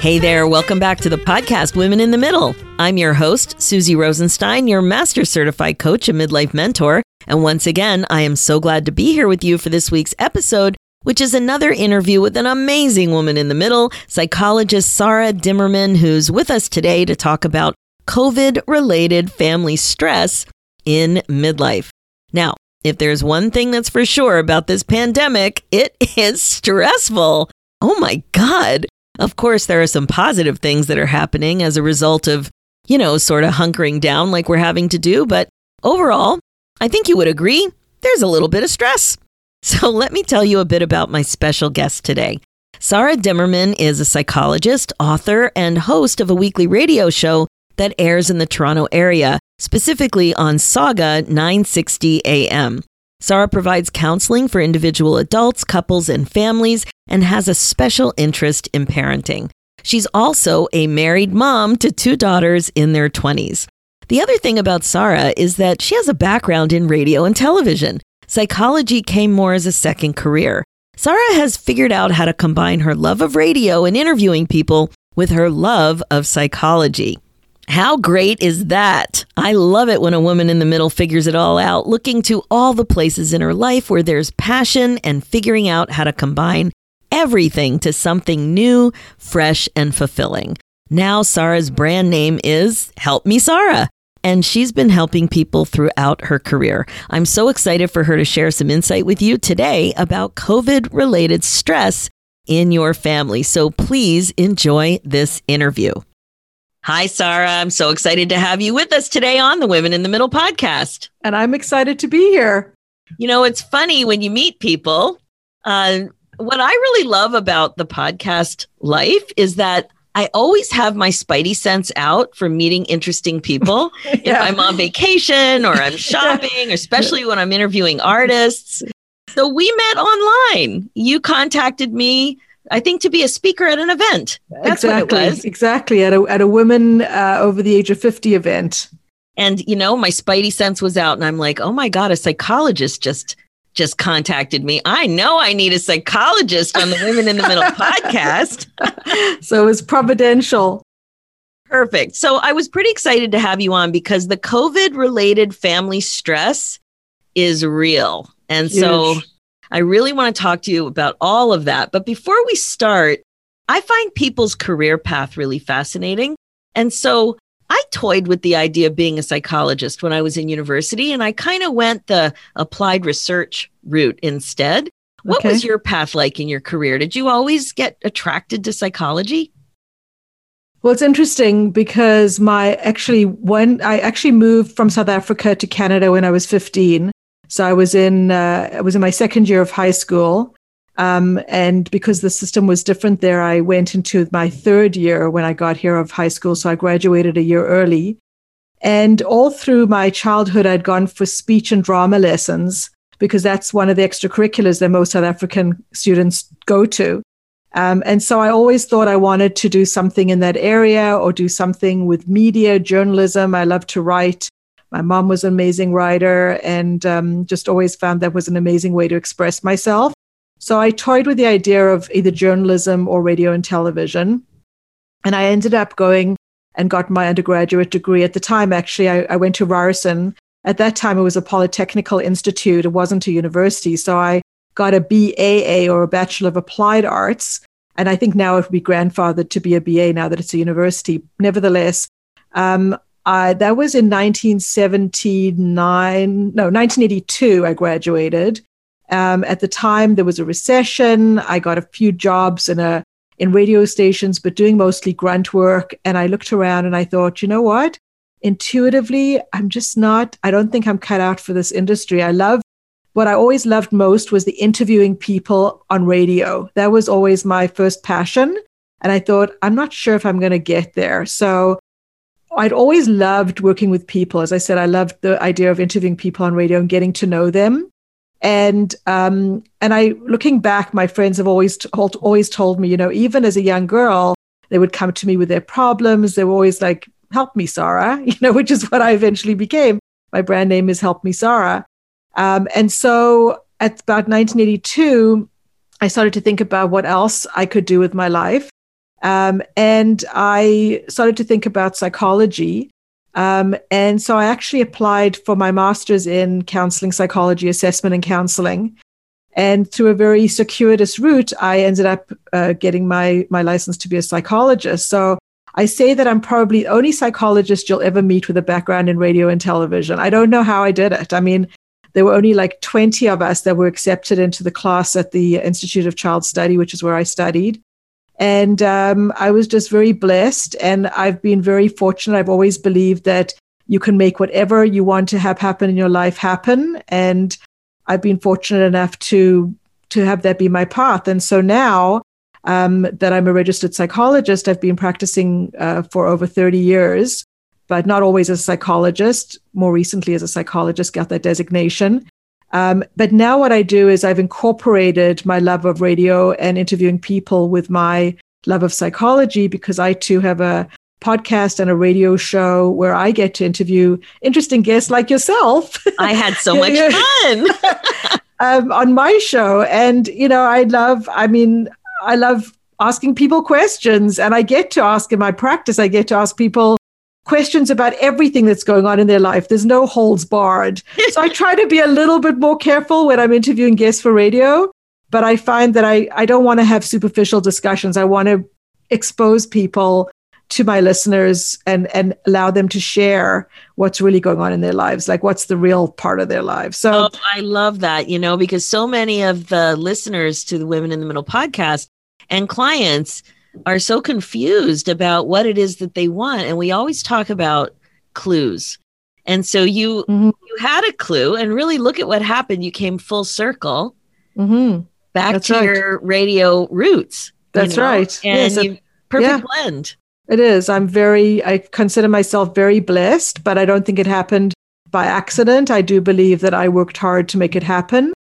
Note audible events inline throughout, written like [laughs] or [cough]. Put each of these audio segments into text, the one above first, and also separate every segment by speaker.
Speaker 1: Hey there, welcome back to the podcast Women in the Middle. I'm your host, Suzy Rosenstein, your master certified coach and midlife mentor. And once again, I am so glad to be here with you for this week's episode, which is another interview with an amazing woman in the middle, psychologist Sara Dimerman, who's with us today to talk about COVID related family stress in midlife. Now, if there's one thing that's for sure about this pandemic, it is stressful. Oh my God. Of course, there are some positive things that are happening as a result of, you know, sort of hunkering down like we're having to do. But overall, I think you would agree there's a little bit of stress. [laughs] So let me tell you a bit about my special guest today. Sara Dimerman is a psychologist, author, and host of a weekly radio show that airs in the Toronto area, specifically on Saga 960 AM. Sara provides counseling for individual adults, couples, and families, and has a special interest in parenting. She's also a married mom to two daughters in their 20s. The other thing about Sara is that she has a background in radio and television. Psychology came more as a second career. Sara has figured out how to combine her love of radio and interviewing people with her love of psychology. How great is that? I love it when a woman in the middle figures it all out, looking to all the places in her life where there's passion and figuring out how to combine everything to something new, fresh, and fulfilling. Now, Sara's brand name is Help Me Sara. And she's been helping people throughout her career. I'm so excited for her to share some insight with you today about COVID related stress in your family. So please enjoy this interview. Hi, Sara. I'm so excited to have you with us today on the Women in the Middle podcast.
Speaker 2: And I'm excited to be here.
Speaker 1: You know, it's funny when you meet people. Uh, what I really love about the podcast life is that I always have my spidey sense out for meeting interesting people. [laughs] yeah. If I'm on vacation or I'm [laughs] shopping, especially when I'm interviewing artists. So we met online. You contacted me I think to be a speaker at an event. That's
Speaker 2: exactly, exactly at a at a women uh, over the age of fifty event.
Speaker 1: And you know, my spidey sense was out, and I'm like, oh my god, a psychologist just just contacted me. I know I need a psychologist on the Women in the Middle [laughs] podcast. [laughs]
Speaker 2: so it was providential.
Speaker 1: Perfect. So I was pretty excited to have you on because the COVID related family stress is real. And Huge. so I really want to talk to you about all of that. But before we start, I find people's career path really fascinating. And so I toyed with the idea of being a psychologist when I was in university, and I kind of went the applied research route instead. What okay. was your path like in your career? Did you always get attracted to psychology?
Speaker 2: Well, it's interesting because my actually when I actually moved from South Africa to Canada when I was 15, so I was in uh, I was in my second year of high school, um, and because the system was different there, I went into my third year when I got here of high school. So I graduated a year early, and all through my childhood, I'd gone for speech and drama lessons because that's one of the extracurriculars that most South African students go to. Um, and so I always thought I wanted to do something in that area or do something with media, journalism. I love to write. My mom was an amazing writer and um, just always found that was an amazing way to express myself. So I toyed with the idea of either journalism or radio and television. And I ended up going and got my undergraduate degree. At the time, actually, I, I went to Ryerson. At that time, it was a polytechnical institute, it wasn't a university. So I got a BAA or a Bachelor of Applied Arts. And I think now it would be grandfathered to be a BA now that it's a university. Nevertheless, um, that was in 1979, no, 1982, I graduated. Um, at the time, there was a recession. I got a few jobs in a in radio stations, but doing mostly grunt work. And I looked around and I thought, you know what? Intuitively, I'm just not. I don't think I'm cut out for this industry. I love what I always loved most was the interviewing people on radio. That was always my first passion. And I thought, I'm not sure if I'm going to get there. So I'd always loved working with people. As I said, I loved the idea of interviewing people on radio and getting to know them. And um, and I, looking back, my friends have always told, always told me, you know, even as a young girl, they would come to me with their problems. They were always like, "Help me, Sara," [laughs] you know, which is what I eventually became. My brand name is Help Me, Sara. Um, and so, at about 1982, I started to think about what else I could do with my life. Um, and I started to think about psychology. Um, and so I actually applied for my master's in counseling psychology, assessment, and counseling. And through a very circuitous route, I ended up uh, getting my, my license to be a psychologist. So I say that I'm probably the only psychologist you'll ever meet with a background in radio and television. I don't know how I did it. I mean, there were only like 20 of us that were accepted into the class at the Institute of Child Study, which is where I studied. And um, I was just very blessed. And I've been very fortunate. I've always believed that you can make whatever you want to have happen in your life happen. And I've been fortunate enough to to have that be my path. And so now um, that I'm a registered psychologist, I've been practicing uh, for over 30 years, but not always as a psychologist. More recently, as a psychologist, got that designation. Um, but now what I do is I've incorporated my love of radio and interviewing people with my love of psychology because I too have a podcast and a radio show where I get to interview interesting guests like yourself. [laughs]
Speaker 1: I had so much [laughs] fun [laughs]
Speaker 2: um, on my show. And, you know, I love, I mean, I love asking people questions and I get to ask in my practice, I get to ask people questions about everything that's going on in their life. There's no holds barred. [laughs] so I try to be a little bit more careful when I'm interviewing guests for radio, but I find that I, I don't want to have superficial discussions. I want to expose people to my listeners and and allow them to share what's really going on in their lives like what's the real part of their lives so
Speaker 1: oh, i love that you know because so many of the listeners to the women in the middle podcast and clients are so confused about what it is that they want and we always talk about clues and so you mm-hmm. you had a clue and really look at what happened you came full circle mm-hmm. back That's to right. your radio roots
Speaker 2: That's you know? right
Speaker 1: and yes, you perfect yeah. blend
Speaker 2: it is i'm very i consider myself very blessed but i don't think it happened by accident i do believe that i worked hard to make it happen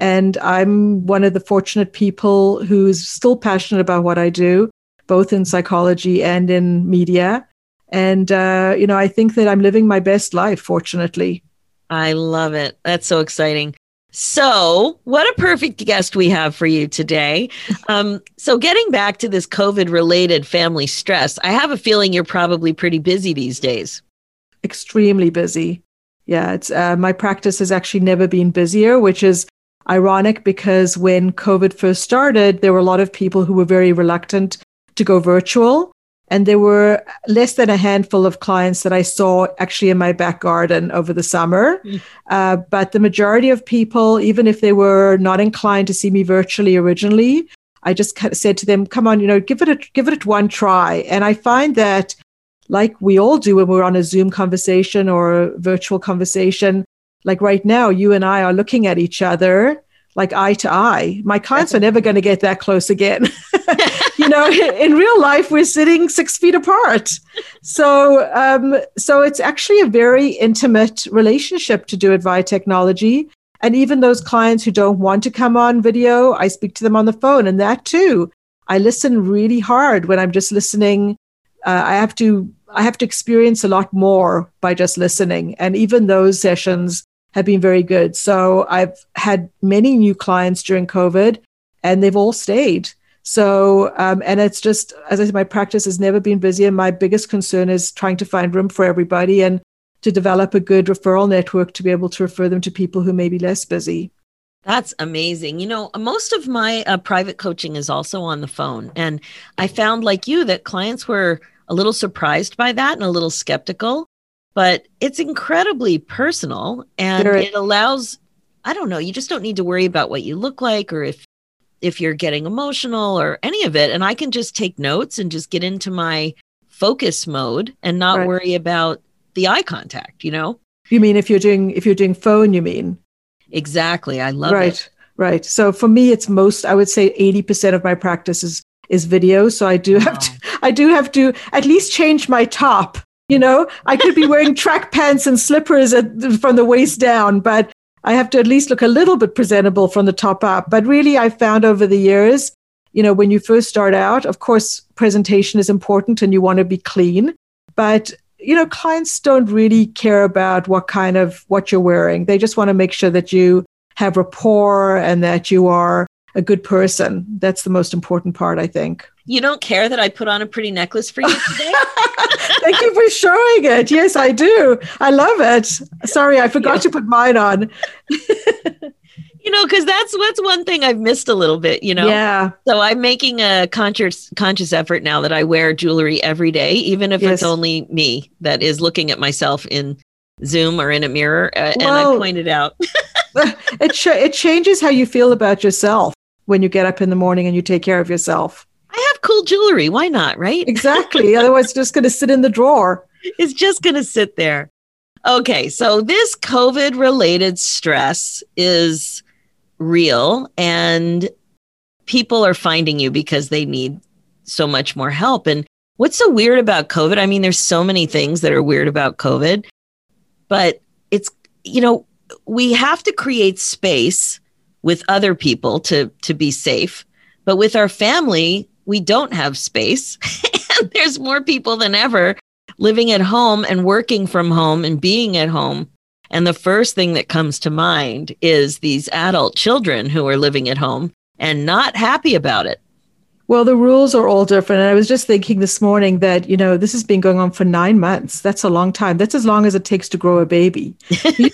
Speaker 2: and I'm one of the fortunate people who's still passionate about what I do, both in psychology and in media. And, uh, you know, I think that I'm living my best life, fortunately.
Speaker 1: I love it. That's so exciting. So, what a perfect guest we have for you today. Um, so, getting back to this COVID related family stress, I have a feeling you're probably pretty busy these days.
Speaker 2: Extremely busy. Yeah, it's uh, my practice has actually never been busier, which is ironic because when COVID first started, there were a lot of people who were very reluctant to go virtual. And there were less than a handful of clients that I saw actually in my back garden over the summer. Mm. Uh, but the majority of people, even if they were not inclined to see me virtually originally, I just said to them, "Come on, you know, give it a give it one try." And I find that, like we all do when we're on a Zoom conversation or a virtual conversation, like right now, you and I are looking at each other like eye to eye. My clients are never going to get that close again. [laughs] you know, [laughs] in real life, we're sitting six feet apart. So, um, so it's actually a very intimate relationship to do it via technology. And even those clients who don't want to come on video, I speak to them on the phone, and that too. I listen really hard when I'm just listening. Uh, I have to I have to experience a lot more by just listening, and even those sessions have been very good. So I've had many new clients during COVID and they've all stayed. So, um, and it's just, as I said, my practice has never been busier. And my biggest concern is trying to find room for everybody and to develop a good referral network to be able to refer them to people who may be less busy.
Speaker 1: That's amazing. You know, most of my uh, private coaching is also on the phone. And I found, like you, that clients were a little surprised by that and a little skeptical but it's incredibly personal and sure. it allows i don't know you just don't need to worry about what you look like or if if you're getting emotional or any of it and i can just take notes and just get into my focus mode and not right. worry about the eye contact you know
Speaker 2: you mean if you're doing if you're doing phone you mean
Speaker 1: exactly i love
Speaker 2: right
Speaker 1: it.
Speaker 2: right Right. so for me it's most i would say 80% of my practice is is video so i do wow. have to [laughs] i do have to at least change my top You know, I could be wearing track pants and slippers at, from the waist down, but I have to at least look a little bit presentable from the top up. But really, I found over the years, you know, when you first start out, of course, presentation is important and you want to be clean. But you know, clients don't really care about what kind of what you're wearing. They just want to make sure that you have rapport and that you are a good person. That's the most important part, I think.
Speaker 1: You don't care that I put on a pretty necklace for you today? [laughs]
Speaker 2: Thank you for showing it. Yes, I do. I love it. Sorry, I forgot yeah. to put mine on. [laughs]
Speaker 1: you know because that's what's one thing i've missed a little bit you know
Speaker 2: yeah
Speaker 1: so i'm making a conscious conscious effort now that i wear jewelry every day even if yes. it's only me that is looking at myself in zoom or in a mirror uh, well, and i pointed out [laughs]
Speaker 2: it ch- it changes how you feel about yourself when you get up in the morning and you take care of yourself.
Speaker 1: I have cool jewelry. Why not right?
Speaker 2: Exactly. [laughs] Otherwise it's just going to sit in the drawer.
Speaker 1: It's just going to sit there. Okay so this covid related stress is real and people are finding you because they need so much more help. And what's so weird about COVID? I mean, there's so many things that are weird about COVID, but it's, you know, we have to create space with other people to to be safe. But with our family, we don't have space. [laughs] and there's more people than ever living at home and working from home and being at home. And the first thing that comes to mind is these adult children who are living at home and not happy about it.
Speaker 2: Well, the rules are all different. And I was just thinking this morning that, you know, this has been going on for nine months. That's a long time. That's as long as it takes to grow a baby. [laughs]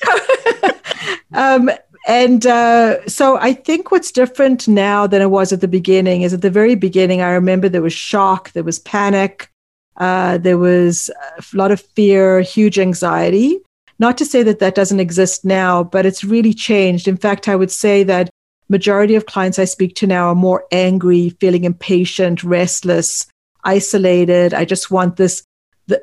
Speaker 2: [laughs] um, and uh, so I think what's different now than it was at the beginning is at the very beginning, I remember there was shock, there was panic, uh, there was a lot of fear, huge anxiety. Not to say that that doesn't exist now, but it's really changed. In fact, I would say that majority of clients I speak to now are more angry, feeling impatient, restless, isolated. I just want this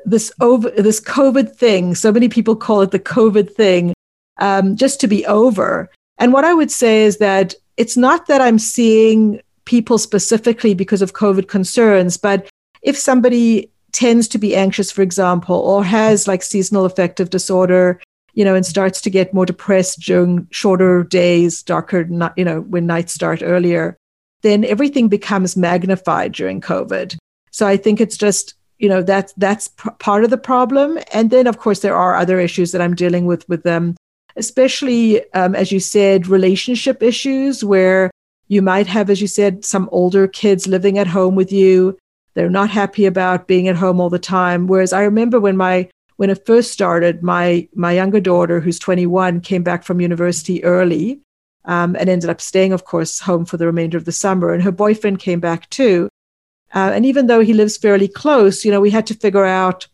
Speaker 2: this over this COVID thing. So many people call it the COVID thing, um, just to be over. And what I would say is that it's not that I'm seeing people specifically because of COVID concerns, but if somebody tends to be anxious, for example, or has like seasonal affective disorder, you know, and starts to get more depressed during shorter days, darker, you know, when nights start earlier, then everything becomes magnified during COVID. So I think it's just, you know, that's that's p- part of the problem. And then, of course, there are other issues that I'm dealing with with them, especially um, as you said, relationship issues where you might have, as you said, some older kids living at home with you they're not happy about being at home all the time. Whereas I remember when my when it first started, my my younger daughter, who's 21, came back from university early, um, and ended up staying, of course, home for the remainder of the summer. And her boyfriend came back too. Uh, and even though he lives fairly close, you know, we had to figure out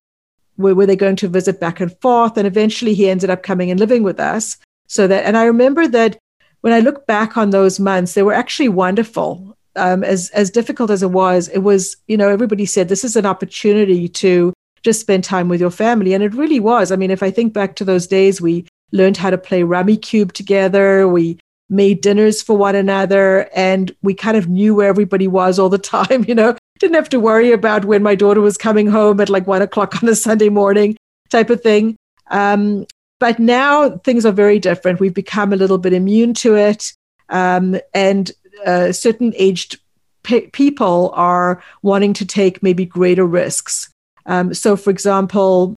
Speaker 2: were they going to visit back and forth. And eventually, he ended up coming and living with us. So that, and I remember that when I look back on those months, they were actually wonderful um, as as difficult as it was, it was you know everybody said this is an opportunity to just spend time with your family, and it really was. I mean, if I think back to those days, we learned how to play Rummikub together. We made dinners for one another, and we kind of knew where everybody was all the [laughs] time. You know, didn't have to worry about when my daughter was coming home at like one o'clock on a Sunday morning, type of thing. Um, but now things are very different. We've become a little bit immune to it. Um, and uh, certain aged pe- people are wanting to take maybe greater risks. Um, so, for example,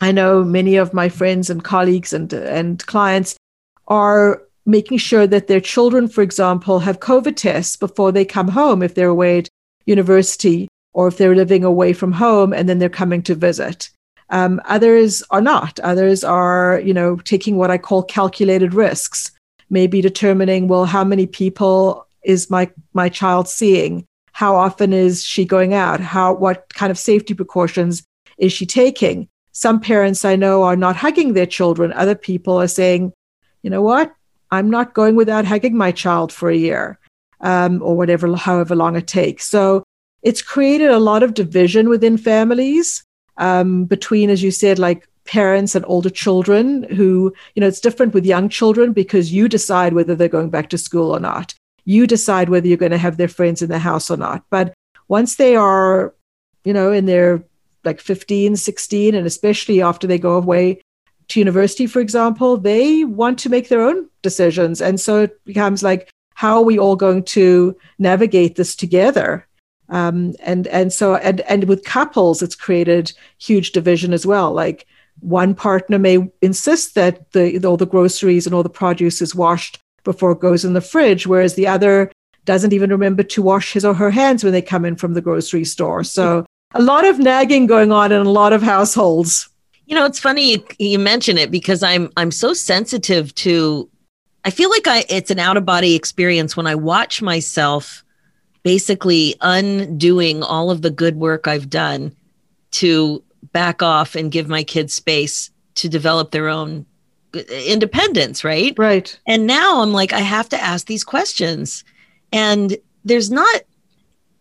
Speaker 2: I know many of my friends and colleagues and, and clients are making sure that their children, for example, have COVID tests before they come home if they're away at university or if they're living away from home and then they're coming to visit. Um, others are not. Others are, you know, taking what I call calculated risks maybe determining, well, how many people is my, my child seeing? How often is she going out? How, what kind of safety precautions is she taking? Some parents I know are not hugging their children. Other people are saying, you know what? I'm not going without hugging my child for a year um, or whatever, however long it takes. So it's created a lot of division within families um, between, as you said, like parents and older children who, you know, it's different with young children because you decide whether they're going back to school or not. You decide whether you're going to have their friends in the house or not. But once they are, you know, in their like 15, 16, and especially after they go away to university, for example, they want to make their own decisions. And so it becomes like, how are we all going to navigate this together? Um, and and so and and with couples, it's created huge division as well. Like one partner may insist that the all the groceries and all the produce is washed before it goes in the fridge, whereas the other doesn't even remember to wash his or her hands when they come in from the grocery store. So a lot of nagging going on in a lot of households.
Speaker 1: You know, it's funny you, you mention it because I'm I'm so sensitive to I feel like I it's an out of body experience when I watch myself basically undoing all of the good work I've done to back off and give my kids space to develop their own independence, right?
Speaker 2: Right.
Speaker 1: And now I'm like I have to ask these questions. And there's not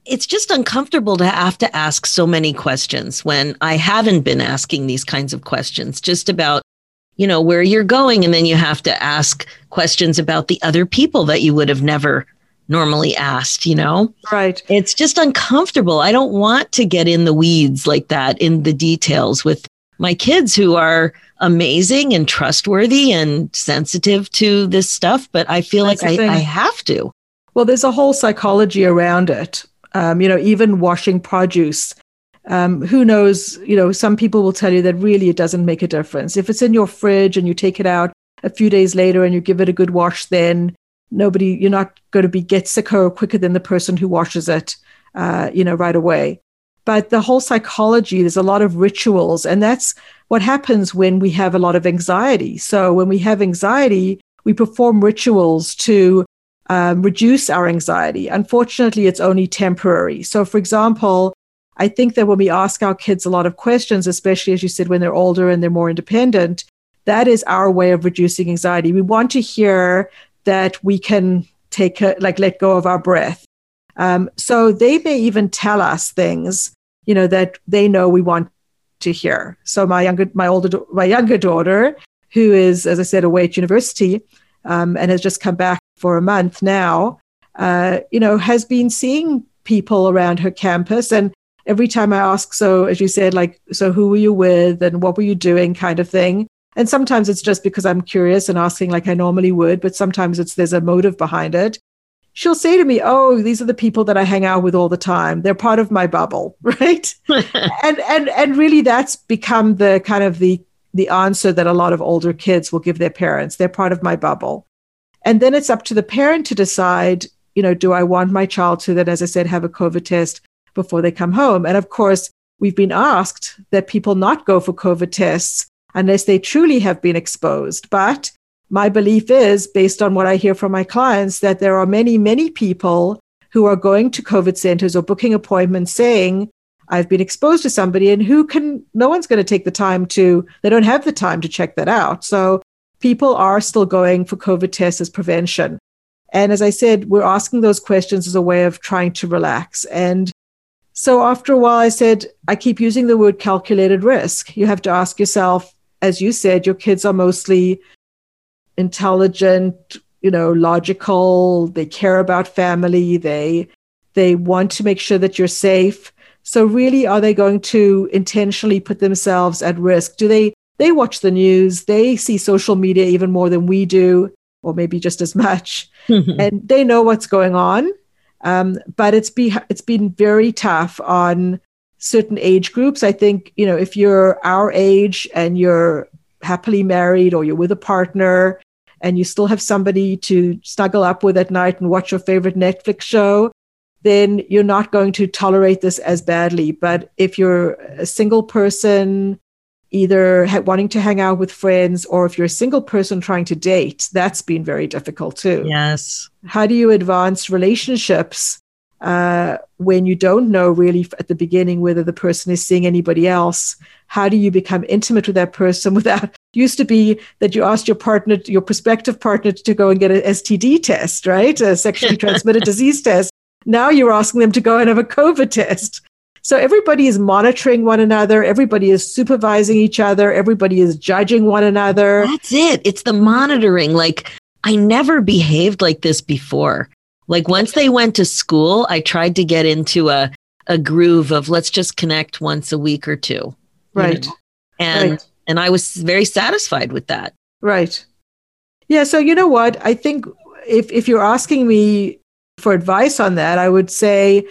Speaker 1: it's just uncomfortable to have to ask so many questions when I haven't been asking these kinds of questions just about, you know, where you're going. And then you have to ask questions about the other people that you would have never normally asked, you know?
Speaker 2: Right.
Speaker 1: It's just uncomfortable. I don't want to get in the weeds like that in the details with my kids who are amazing and trustworthy and sensitive to this stuff, but I feel That's like I, I have to.
Speaker 2: Well, there's a whole psychology around it um, you know, even washing produce. Um, who knows? You know, some people will tell you that really it doesn't make a difference. If it's in your fridge and you take it out a few days later and you give it a good wash, then nobody, you're not going to be get sicker quicker than the person who washes it, uh, you know, right away. But the whole psychology, there's a lot of rituals, and that's what happens when we have a lot of anxiety. So when we have anxiety, we perform rituals to um, reduce our anxiety. Unfortunately, it's only temporary. So, for example, I think that when we ask our kids a lot of questions, especially as you said, when they're older and they're more independent, that is our way of reducing anxiety. We want to hear that we can take a, like let go of our breath. Um, so they may even tell us things, you know, that they know we want to hear. So my younger, my older, my younger daughter, who is, as I said, away at university, um, and has just come back for a month now, uh, you know, has been seeing people around her campus. And every time I ask, so as you said, like, so who were you with and what were you doing kind of thing. And sometimes it's just because I'm curious and asking like I normally would, but sometimes it's there's a motive behind it. She'll say to me, "Oh, these are the people that I hang out with all the time. They're part of my bubble, [laughs] right?" [laughs] and and and really, that's become the kind of the the answer that a lot of older kids will give their parents. They're part of my bubble. And then it's up to the parent to decide, you know, do I want my child to then, as I said, have a COVID test before they come home? And of course, we've been asked that people not go for COVID tests unless they truly have been exposed. But my belief is, based on what I hear from my clients, that there are many, many people who are going to COVID centers or booking appointments saying, I've been exposed to somebody, and who can, no one's going to take the time to, they don't have the time to check that out. So people are still going for COVID tests as prevention. And as I said, we're asking those questions as a way of trying to relax. And so after a while, I said, I keep using the word calculated risk. You have to ask yourself, as you said, your kids are mostly intelligent, you know, logical, they care about family, they they want to make sure that you're safe. So really are they going to intentionally put themselves at risk? Do they they watch the news, they see social media even more than we do, or maybe just as [laughs] much, [laughs] and they know what's going on. Um, but it's be it's been very tough on certain age groups. I think you know if you're our age and you're happily married or you're with a partner and you still have somebody to snuggle up with at night and watch your favorite Netflix show, then you're not going to tolerate this as badly. But if you're a single person either ha- wanting to hang out with friends or if you're a single person trying to date, that's been very difficult too.
Speaker 1: Yes.
Speaker 2: How do you advance relationships uh, when you don't know really at the beginning whether the person is seeing anybody else? How do you become intimate with that person [laughs] without? Used to be that you asked your partner, your prospective partner, to go and get an STD test, right? A sexually [laughs] transmitted disease test. Now you're asking them to go and have a COVID test. So everybody is monitoring one another. Everybody is supervising each other. Everybody is judging one another.
Speaker 1: That's it. It's the monitoring. Like, I never behaved like this before. Like, once they went to school, I tried to get into a, a groove of let's just connect once a week or two.
Speaker 2: Right.
Speaker 1: know? And
Speaker 2: Right.
Speaker 1: and I was very satisfied with that.
Speaker 2: Right. Yeah. So you know what? I think if if you're asking me for advice on that, I would say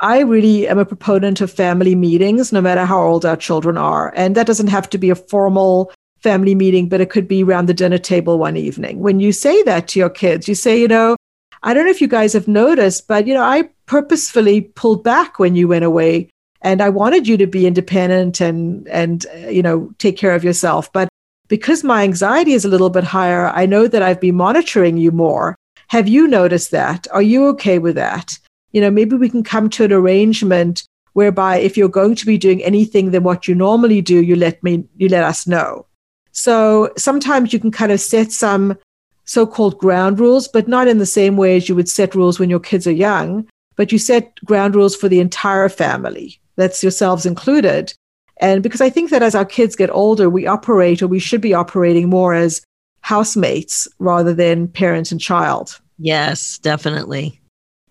Speaker 2: I really am a proponent of family meetings, no matter how old our children are, and that doesn't have to be a formal family meeting, but it could be around the dinner table one evening. When you say that to your kids, you say, you know, I don't know if you guys have noticed, but you know, I purposefully pulled back when you went away and I wanted you to be independent and and uh, you know take care of yourself. But because my anxiety is a little bit higher, I know that I've been monitoring you more. Have you noticed that? Are you okay with that? You know, maybe we can come to an arrangement whereby if you're going to be doing anything than what you normally do, you let me you let us know. So sometimes you can kind of set some so-called ground rules, but not in the same way as you would set rules when your kids are young, but you set ground rules for the entire family. That's yourselves included. And because I think that as our kids get older, we operate or we should be operating more as housemates rather than parent and child.
Speaker 1: Yes, definitely.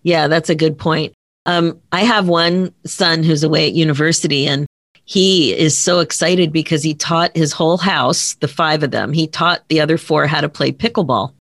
Speaker 1: Yeah, that's a good point. Um, I have one son who's away at university and he is so excited because he taught his whole house, the five of them, he taught the other four how to play pickleball.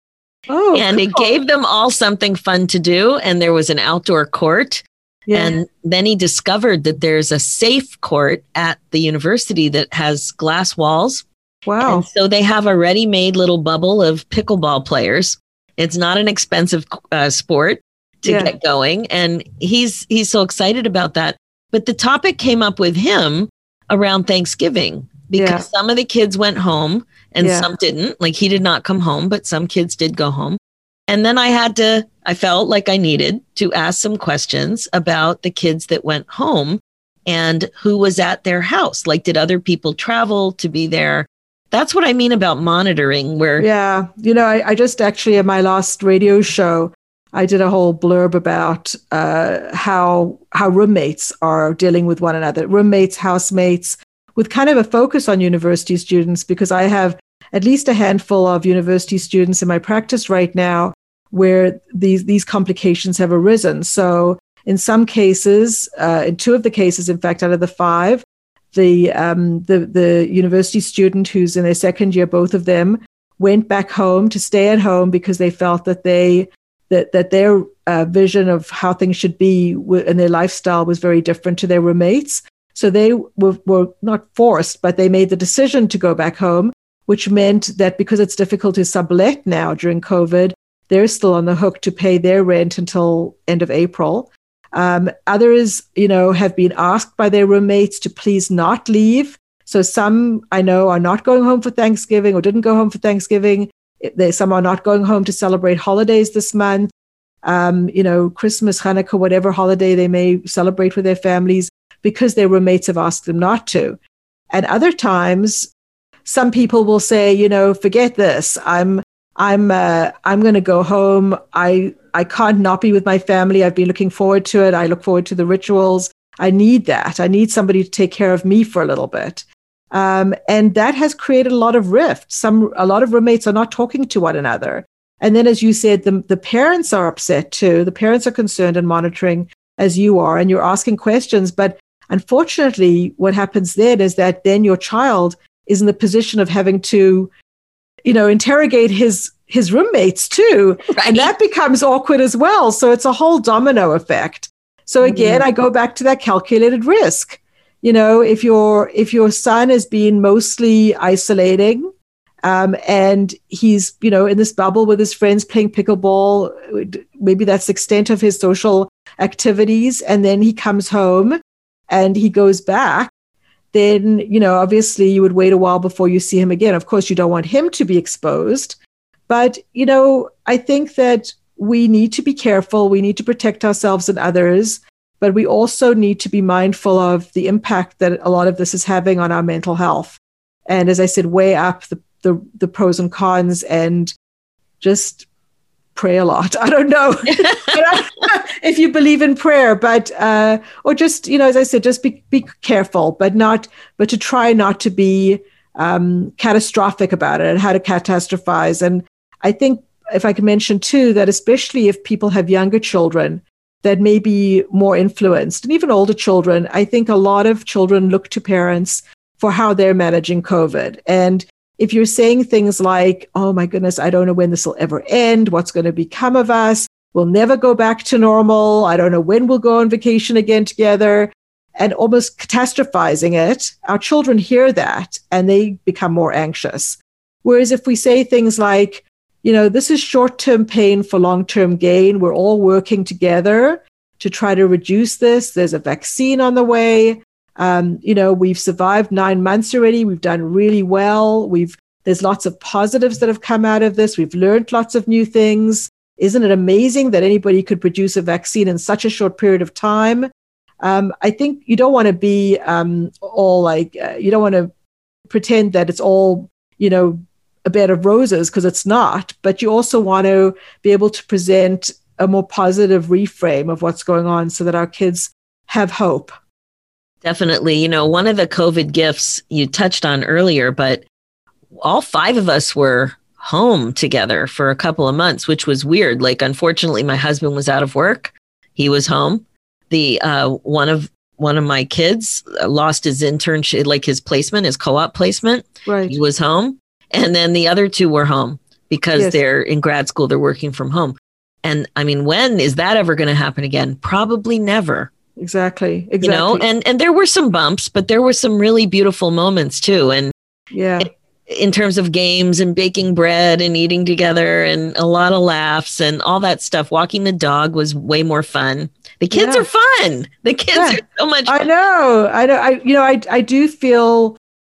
Speaker 2: Oh,
Speaker 1: and it gave them all something fun to do. And there was an outdoor court.
Speaker 2: yeah.
Speaker 1: And then he discovered that there's a safe court at the university that has glass walls.
Speaker 2: wow.
Speaker 1: And so they have a ready made little bubble of pickleball players. It's not an expensive uh, sport to
Speaker 2: Yeah.
Speaker 1: get going. And he's, he's so excited about that. But the topic came up with him around Thanksgiving because
Speaker 2: Yeah.
Speaker 1: some of the kids went home and
Speaker 2: Yeah.
Speaker 1: some didn't. Like he did not come home, but some kids did go home. And then I had to, I felt like I needed to ask some questions about the kids that went home and who was at their house. Like, did other people travel to be there? That's what I mean about monitoring, where,
Speaker 2: Yeah, you know, I, I just actually at my last radio show, I did a whole blurb about uh, how how roommates are dealing with one another, roommates, housemates, with kind of a focus on university students because I have at least a handful of university students in my practice right now where these these complications have arisen. So in some cases, uh, in two of the cases, in fact, out of the five, the um, the the university student who's in their second year, both of them went back home to stay at home because they felt that they that that their uh, vision of how things should be w- and their lifestyle was very different to their roommates. So they were, were not forced, but they made the decision to go back home, which meant that because it's difficult to sublet now during COVID, they're still on the hook to pay their rent until end of April. Um, others, you know, have been asked by their roommates to please not leave. So some I know are not going home for Thanksgiving or didn't go home for Thanksgiving. They, some are not going home to celebrate holidays this month. Um, you know, Christmas, Hanukkah, whatever holiday they may celebrate with their families because their roommates have asked them not to. And other times, some people will say, you know, forget this. I'm I'm uh, I'm going to go home. I I can't not be with my family. I've been looking forward to it. I look forward to the rituals. I need that. I need somebody to take care of me for a little bit. Um, and that has created a lot of rift. Some a lot of roommates are not talking to one another. And then, as you said, the the parents are upset too. The parents are concerned and monitoring as you are, and you're asking questions. But unfortunately, what happens then is that then your child is in the position of having to you know interrogate his his roommates too
Speaker 1: Right.
Speaker 2: and that becomes awkward as well so it's a whole domino effect so again i go back to that calculated risk you know if your if your son has been mostly isolating um, and he's you know in this bubble with his friends playing pickleball maybe that's the extent of his social activities and then he comes home and he goes back then you know obviously you would wait a while before you see him again. Of course you don't want him to be exposed but you know i think that we need to be careful. We need to protect ourselves and others but we also need to be mindful of the impact that a lot of this is having on our mental health. And as i said weigh up the the, the pros and cons and just pray a lot. [laughs] I don't know. [laughs] [laughs] If you believe in prayer but uh or just you know as i said just be be careful but not but to try not to be um catastrophic about it and how to catastrophize. And i think if i could mention too that especially if people have younger children that may be more influenced, and even older children. I think a lot of children look to parents for how they're managing COVID. And if you're saying things like, oh my goodness, I don't know when this will ever end, what's going to become of us, we'll never go back to normal, I don't know when we'll go on vacation again together, and almost catastrophizing it, our children hear that and they become more anxious. Whereas if we say things like, you know, this is short term pain for long term gain. We're all working together to try to reduce this. There's a vaccine on the way. Um, you know, we've survived nine months already. We've done really well. We've there's lots of positives that have come out of this. We've learned lots of new things. Isn't it amazing that anybody could produce a vaccine in such a short period of time? Um, I think you don't want to be um, all like uh, you don't want to pretend that it's all you know a bed of roses because it's not, but you also want to be able to present a more positive reframe of what's going on so that our kids have hope.
Speaker 1: Definitely. You know, one of the COVID gifts you touched on earlier, but all five of us were home together for a couple of months, which was weird. Like, unfortunately, my husband was out of work. He was home. The uh, one of one of my kids lost his internship, like his placement, his co-op placement.
Speaker 2: Right.
Speaker 1: He was home. And then the other two were home because yes. they're in grad school, they're working from home. And I mean, when is that ever going to happen again? Probably never.
Speaker 2: Exactly. Exactly.
Speaker 1: You know, and and there were some bumps, but there were some really beautiful moments too. And
Speaker 2: yeah,
Speaker 1: in terms of games and baking bread and eating together and a lot of laughs and all that stuff. Walking the dog was way more fun. The kids yeah. are fun. The kids yeah. are so much. Fun.
Speaker 2: I know. I know. I you know. I I do feel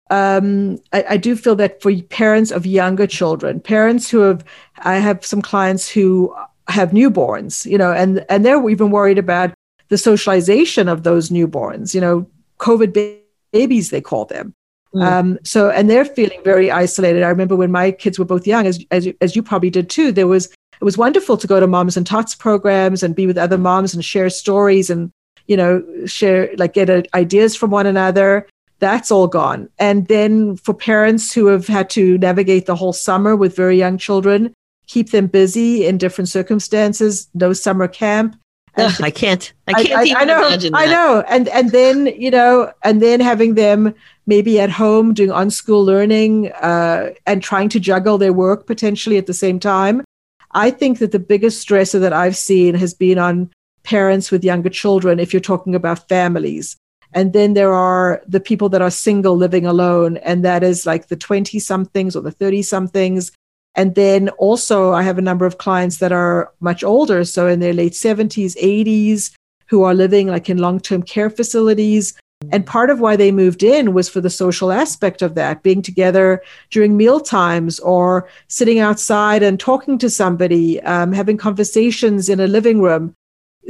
Speaker 2: um, I, I, do feel that for parents of younger children, parents who have, I have some clients who have newborns, you know, and and they're even worried about the socialization of those newborns, you know, COVID ba- babies they call them. Mm. Um, so and they're feeling very isolated. I remember when my kids were both young, as as you, as you probably did too. There was it was wonderful to go to moms and tots programs and be with other moms and share stories and you know share like get a, ideas from one another that's all gone. And then for parents who have had to navigate the whole summer with very young children, keep them busy in different circumstances, no summer camp.
Speaker 1: Ugh, I can't. I can't I, even
Speaker 2: I know,
Speaker 1: imagine that.
Speaker 2: I know. And and then, you know, and then having them maybe at home doing on school learning uh, and trying to juggle their work potentially at the same time. I think that the biggest stressor that I've seen has been on parents with younger children if you're talking about families and then there are the people that are single living alone, and that is like the 20 somethings or the 30 somethings. And then also, I have a number of clients that are much older, so in their late 70s, 80s, who are living like in long term care facilities. And part of why they moved in was for the social aspect of that, being together during meal times or sitting outside and talking to somebody, um, having conversations in a living room,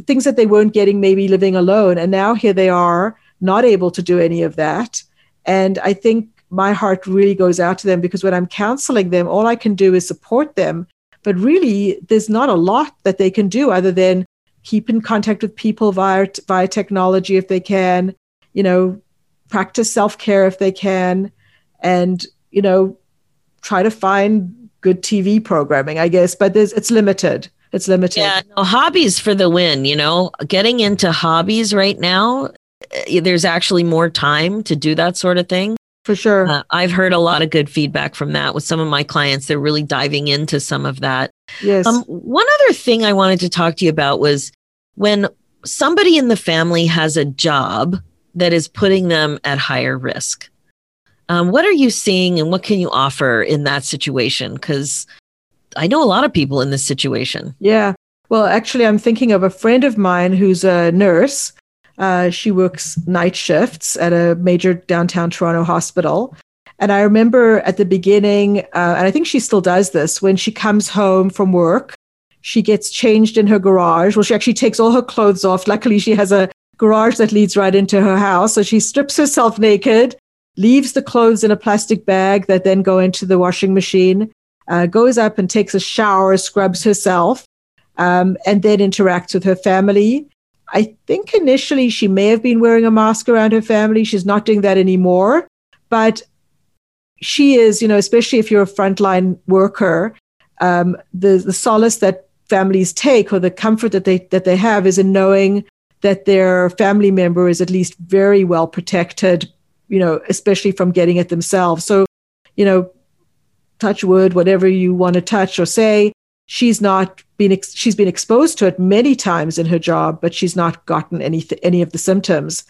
Speaker 2: things that they weren't getting maybe living alone. And now here they are not able to do any of that. And I think my heart really goes out to them because when I'm counseling them, all I can do is support them. But really, there's not a lot that they can do other than keep in contact with people via, via technology if they can, you know, practice self care if they can, and, you know, try to find good TV programming, I guess. But there's, it's limited. It's limited.
Speaker 1: Yeah, no, hobbies for the win, you know, getting into hobbies right now there's actually more time to do that sort of thing.
Speaker 2: For sure. Uh,
Speaker 1: I've heard a lot of good feedback from that with some of my clients. They're really diving into some of that.
Speaker 2: Yes. Um,
Speaker 1: one other thing I wanted to talk to you about was when somebody in the family has a job that is putting them at higher risk. Um, what are you seeing and what can you offer in that situation? Because I know a lot of people in this situation.
Speaker 2: Yeah. Well, actually, I'm thinking of a friend of mine who's a nurse uh, she works night shifts at a major downtown Toronto hospital. And I remember at the beginning, uh, and I think she still does this, when she comes home from work, she gets changed in her garage. Well, she actually takes all her clothes off. Luckily, she has a garage that leads right into her house. So she strips herself naked, leaves the clothes in a plastic bag that then go into the washing machine, uh, goes up and takes a shower, scrubs herself, um, and then interacts with her family. I think initially she may have been wearing a mask around her family. She's not doing that anymore. But she is, you know, especially if you're a frontline worker, um, the, the solace that families take or the comfort that they that they have is in knowing that their family member is at least very well protected, you know, especially from getting it themselves. So, you know, touch wood, whatever you want to touch or say, she's not been ex- she's been exposed to it many times in her job, but she's not gotten any th- any of the symptoms.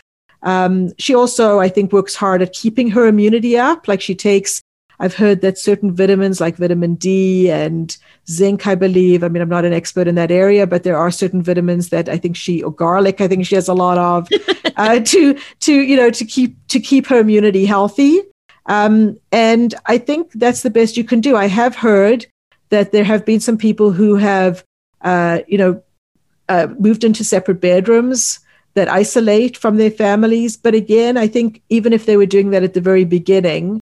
Speaker 2: Um, she also, I think, works hard at keeping her immunity up. Like she takes, I've heard that certain vitamins like vitamin D and zinc, I believe. I mean, I'm not an expert in that area, but there are certain vitamins that I think she, or garlic, I think she has a lot of, [laughs] uh, to to you know to keep to keep her immunity healthy. Um, and I think that's the best you can do. I have heard that there have been some people who have, uh, you know, uh, moved into separate bedrooms that isolate from their families. But again, I think even if they were doing that at the very beginning,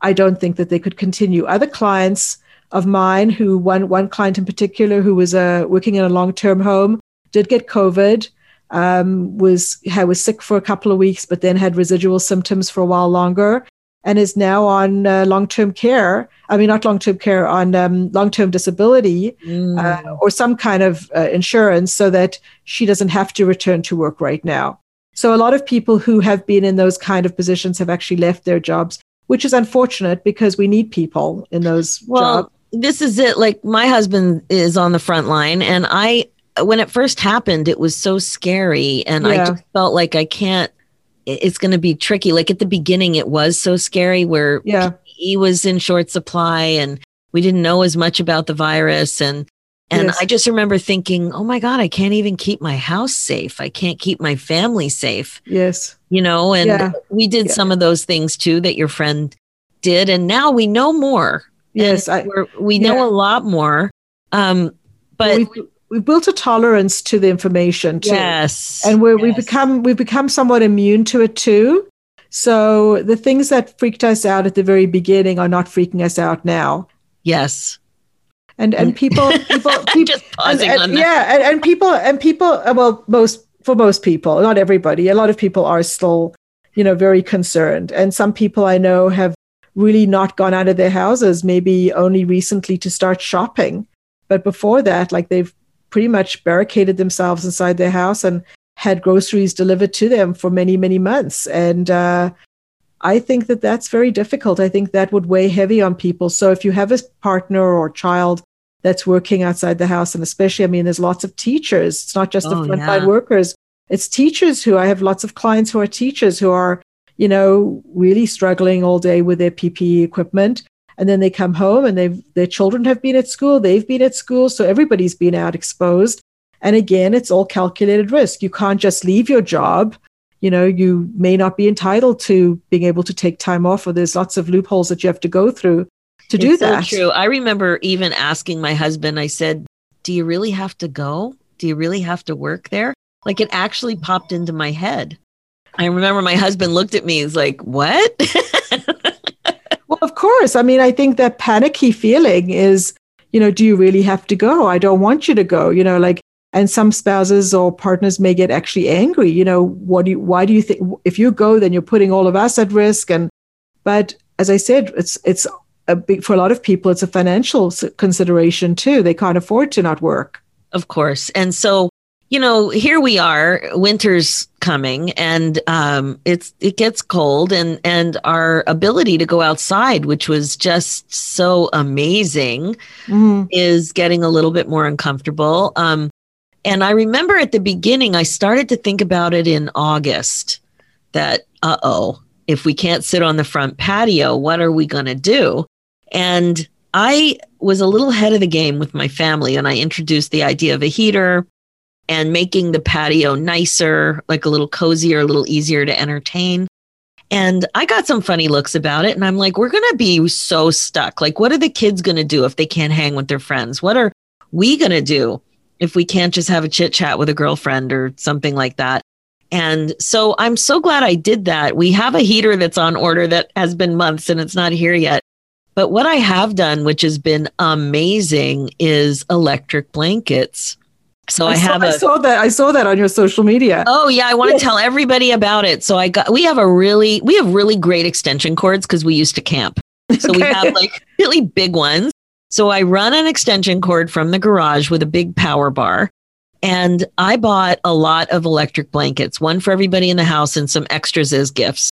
Speaker 2: I don't think that they could continue. Other clients of mine, who one one client in particular, who was uh, working in a long term home, did get COVID. Um, was was sick for a couple of weeks, but then had residual symptoms for a while longer, and is now on uh, long term care. I mean, not long term care, on um, long term disability mm. uh, or some kind of uh, insurance so that she doesn't have to return to work right now. So, a lot of people who have been in those kind of positions have actually left their jobs, which is unfortunate because we need people in those well, jobs.
Speaker 1: This is it. Like, my husband is on the front line, and I, when it first happened, it was so scary. And yeah. I just felt like I can't it's going to be tricky. Like at the beginning, it was so scary where
Speaker 2: yeah.
Speaker 1: he was in short supply and we didn't know as much about the virus. And, and yes. I just remember thinking, oh my God, I can't even keep my house safe. I can't keep my family safe.
Speaker 2: Yes.
Speaker 1: You know, and yeah. we did yeah. some of those things too that your friend did. And now we know more.
Speaker 2: Yes.
Speaker 1: I, we know a lot more. Um, but
Speaker 2: we we've built a tolerance to the information too.
Speaker 1: Yes.
Speaker 2: And where
Speaker 1: yes.
Speaker 2: we become we've become somewhat immune to it too. So the things that freaked us out at the very beginning are not freaking us out now.
Speaker 1: Yes.
Speaker 2: And and people [laughs] people, people
Speaker 1: just pausing
Speaker 2: and,
Speaker 1: and, on that.
Speaker 2: Yeah, and, and people and people uh, well most for most people, not everybody. A lot of people are still, you know, very concerned. And some people I know have really not gone out of their houses, maybe only recently to start shopping. But before that, like they've pretty much barricaded themselves inside their house and had groceries delivered to them for many, many months. And uh, I think that that's very difficult. I think that would weigh heavy on people. So if you have a partner or child that's working outside the house, and especially, I mean, there's lots of teachers, it's not just oh, the frontline yeah. workers, it's teachers who I have lots of clients who are teachers who are, you know, really struggling all day with their PPE equipment and then they come home and they've their children have been at school they've been at school so everybody's been out exposed. And again it's all calculated risk. You can't just leave your job. You know you may not be entitled to being able to take time off or there's lots of loopholes that you have to go through to
Speaker 1: it's
Speaker 2: do that.
Speaker 1: so true. I remember even asking my husband i said do you really have to go? Do you really have to work there? Like it actually popped into my head. I remember my husband looked at me he's like what [laughs]
Speaker 2: of course. I mean, I think that panicky feeling is, you know, do you really have to go? I don't want you to go. You know, like, and some spouses or partners may get actually angry. You know, what do you, why do you think if you go, then you're putting all of us at risk? And, but as I said, it's it's a big for a lot of people, it's a financial consideration too. They can't afford to not work.
Speaker 1: Of course, and so you know, here we are, winter's coming and um, it's it gets cold and and our ability to go outside, which was just so amazing, mm-hmm. is getting a little bit more uncomfortable. Um, and I remember at the beginning, I started to think about it in August that, uh oh, if we can't sit on the front patio, what are we going to do? And I was a little ahead of the game with my family and I introduced the idea of a heater and making the patio nicer, like a little cozier, a little easier to entertain. And I got some funny looks about it. And I'm like, we're going to be so stuck. Like, what are the kids going to do if they can't hang with their friends? What are we going to do if we can't just have a chit chat with a girlfriend or something like that? And so I'm so glad I did that. We have a heater that's on order that has been months and it's not here yet. But what I have done, which has been amazing, is electric blankets. So I, I have
Speaker 2: saw, a, I saw that I saw that on your social media.
Speaker 1: Oh yeah, I want to tell everybody about it. So I got we have a really we have really great extension cords because we used to camp. So okay. we have like really big ones. So I run an extension cord from the garage with a big power bar. And I bought a lot of electric blankets, one for everybody in the house and some extras as gifts.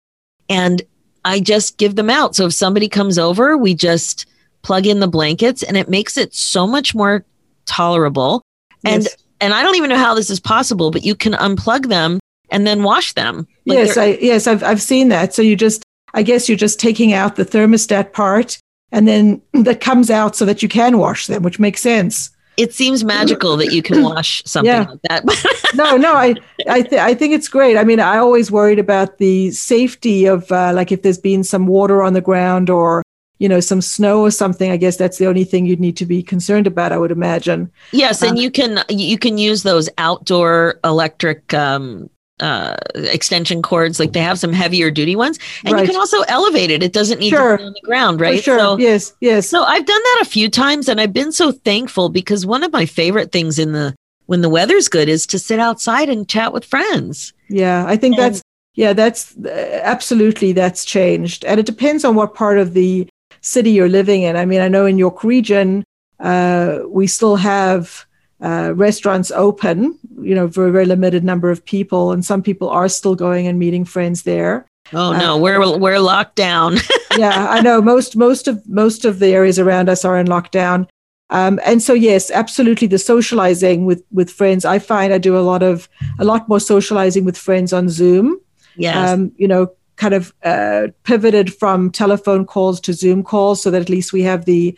Speaker 1: And I just give them out. So if somebody comes over, we just plug in the blankets and it makes it so much more tolerable. And
Speaker 2: Yes.
Speaker 1: and I don't even know how this is possible, but you can unplug them and then wash them. Like
Speaker 2: yes, I yes, I've I've seen that. So you just I guess you're just taking out the thermostat part and then [clears throat] that comes out so that you can wash them, which makes sense.
Speaker 1: it seems magical that you can [clears throat] wash something
Speaker 2: Yeah.
Speaker 1: like that. [laughs]
Speaker 2: No, no, I I th- I think it's great. I mean, I always worried about the safety of uh, like if there's been some water on the ground or you know some snow or something. I guess that's the only thing you'd need to be concerned about. I would imagine.
Speaker 1: yes, and
Speaker 2: Uh,
Speaker 1: you can you can use those outdoor electric um, uh, extension cords. Like they have some heavier duty ones, and
Speaker 2: Right.
Speaker 1: you can also elevate it. It doesn't need
Speaker 2: Sure.
Speaker 1: to be on the ground,
Speaker 2: For
Speaker 1: right?
Speaker 2: sure.
Speaker 1: So,
Speaker 2: yes. Yes.
Speaker 1: so I've done that a few times, and I've been so thankful because one of my favorite things in the when the weather's good is to sit outside and chat with friends.
Speaker 2: Yeah, I think
Speaker 1: And-
Speaker 2: that's yeah, that's uh, absolutely that's changed, and it depends on what part of the city you're living in. I mean, I know in York Region, uh, we still have uh, restaurants open, you know, for a very limited number of people, and some people are still going and meeting friends there.
Speaker 1: Oh
Speaker 2: Uh,
Speaker 1: no, we're we're locked down. [laughs]
Speaker 2: yeah, I know most most of most of the areas around us are in lockdown. Um, and so yes, absolutely the socializing with with friends. I find I do a lot of a lot more socializing with friends on Zoom.
Speaker 1: yes.
Speaker 2: um, you know, kind of uh, pivoted from telephone calls to Zoom calls so that at least we have the,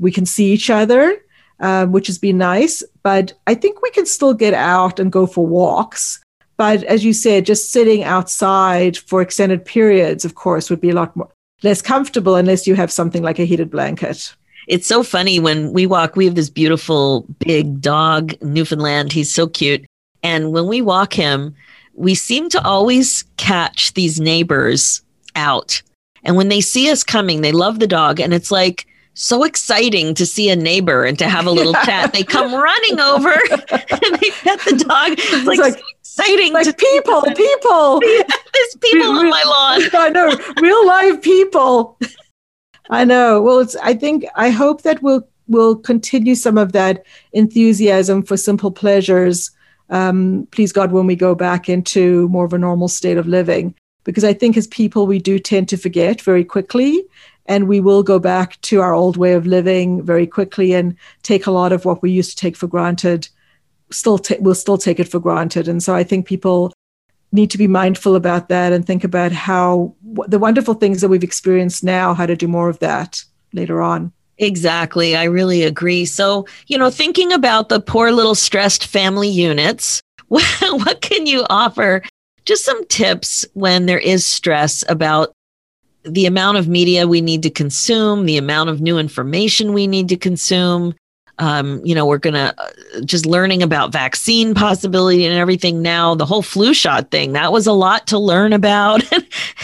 Speaker 2: we can see each other, um, which has been nice. But I think we can still get out and go for walks. But as you said, just sitting outside for extended periods, of course, would be a lot more less comfortable unless you have something like a heated blanket.
Speaker 1: It's so funny when we walk. We have this beautiful big dog, Newfoundland. He's so cute. And when we walk him, we seem to always catch these neighbors out. And when they see us coming, they love the dog. And it's like so exciting to see a neighbor and to have a little chat. They come running over [laughs] and they pet the dog. It's like,
Speaker 2: like-
Speaker 1: so exciting
Speaker 2: Like
Speaker 1: to
Speaker 2: people, people. [laughs]
Speaker 1: There's people on my lawn.
Speaker 2: I know, real live people. I know. Well, it's. I think. I hope that we'll we'll continue some of that enthusiasm for simple pleasures. Um, please God, when we go back into more of a normal state of living, because I think as people we do tend to forget very quickly, and we will go back to our old way of living very quickly and take a lot of what we used to take for granted. Still, ta- we'll still take it for granted, and so I think people need to be mindful about that and think about how the wonderful things that we've experienced now, how to do more of that later on.
Speaker 1: Exactly. I really agree. So, you know, thinking about the poor little stressed family units, [laughs] what can you offer? Just some tips when there is stress about the amount of media we need to consume, the amount of new information we need to consume. Um, you know, we're going to uh, just learning about vaccine possibility and everything now. The whole flu shot thing, that was a lot to learn about. [laughs]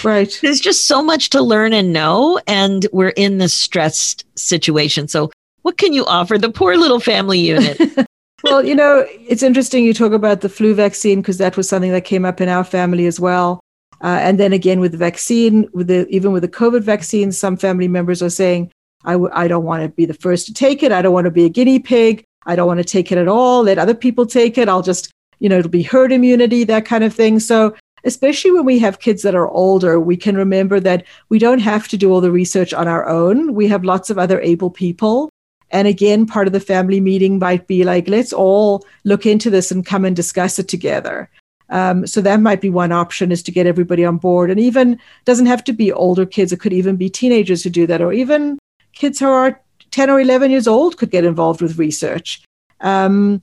Speaker 2: Right.
Speaker 1: there's just so much to learn and know and we're in this stressed situation so what can you offer the poor little family unit [laughs]
Speaker 2: well, you know, it's interesting you talk about the flu vaccine because that was something that came up in our family as well. Uh, and then again with the vaccine, with the even with the COVID vaccine, some family members are saying, I w- I don't want to be the first to take it. I don't want to be a guinea pig. I don't want to take it at all. Let other people take it. I'll just, you know, it'll be herd immunity, that kind of thing. So, especially when we have kids that are older, we can remember that we don't have to do all the research on our own. We have lots of other able people. And again, part of the family meeting might be like, let's all look into this and come and discuss it together. Um, so that might be one option is to get everybody on board. And even doesn't have to be older kids. It could even be teenagers who do that, or even kids who are 10 or 11 years old could get involved with research. Um,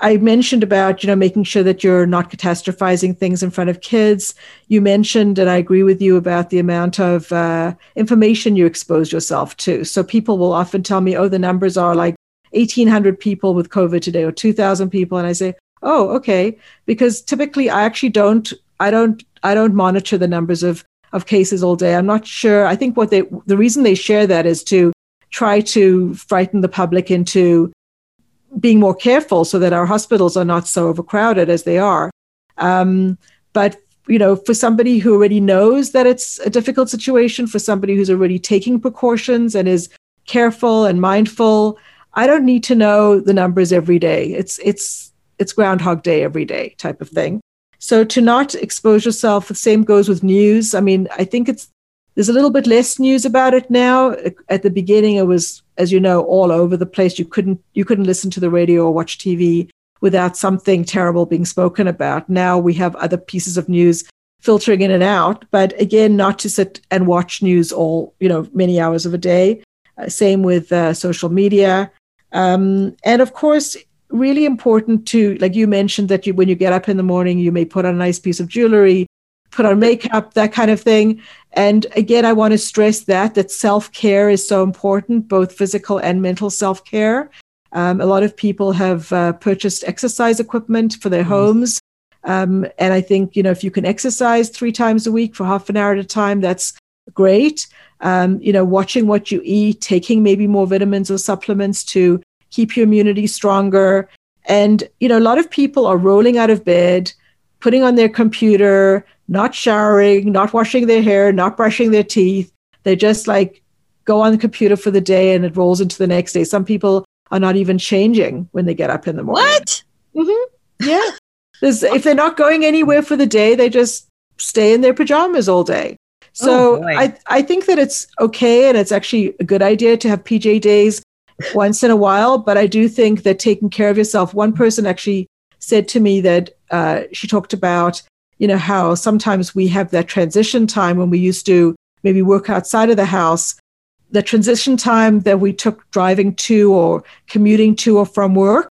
Speaker 2: I mentioned about you know making sure that you're not catastrophizing things in front of kids. You mentioned, and I agree with you about the amount of uh, information you expose yourself to. So people will often tell me, "Oh, the numbers are like 1,800 people with COVID today, or 2,000 people," and I say, "Oh, okay," because typically I actually don't, I don't, I don't monitor the numbers of of cases all day. I'm not sure. I think what they, the reason they share that is to try to frighten the public into being more careful so that our hospitals are not so overcrowded as they are. Um, but you know, for somebody who already knows that it's a difficult situation, for somebody who's already taking precautions and is careful and mindful. I don't need to know the numbers every day. It's it's it's Groundhog Day every day type of thing. So to not expose yourself, the same goes with news. I mean, I think it's there's a little bit less news about it now. At the beginning, it was, as you know, all over the place. You couldn't you couldn't listen to the radio or watch TV without something terrible being spoken about. Now we have other pieces of news filtering in and out, but again, not to sit and watch news all you know many hours of a day. Uh, same with uh, social media, um, and of course, really important to like you mentioned that you when you get up in the morning, you may put on a nice piece of jewelry put on makeup, that kind of thing. And again, I want to stress that that self care is so important, both physical and mental self care. Um, a lot of people have uh, purchased exercise equipment for their mm homes. Um, and I think, you know, if you can exercise three times a week for half an hour at a time, that's great. Um, you know, watching what you eat, taking maybe more vitamins or supplements to keep your immunity stronger. And, you know, a lot of people are rolling out of bed, putting on their computer, not showering, not washing their hair, not brushing their teeth. They just like go on the computer for the day and it rolls into the next day. Some people are not even changing when they get up in the morning.
Speaker 1: What?
Speaker 2: Mm-hmm. Yeah. if they're not going anywhere for the day, they just stay in their pajamas all day. So oh I, I think that it's okay and it's actually a good idea to have PJ days once in a while. But I do think that taking care of yourself, one person actually said to me that uh, she talked about you know, how sometimes we have that transition time when we used to maybe work outside of the house, the transition time that we took driving to or commuting to or from work.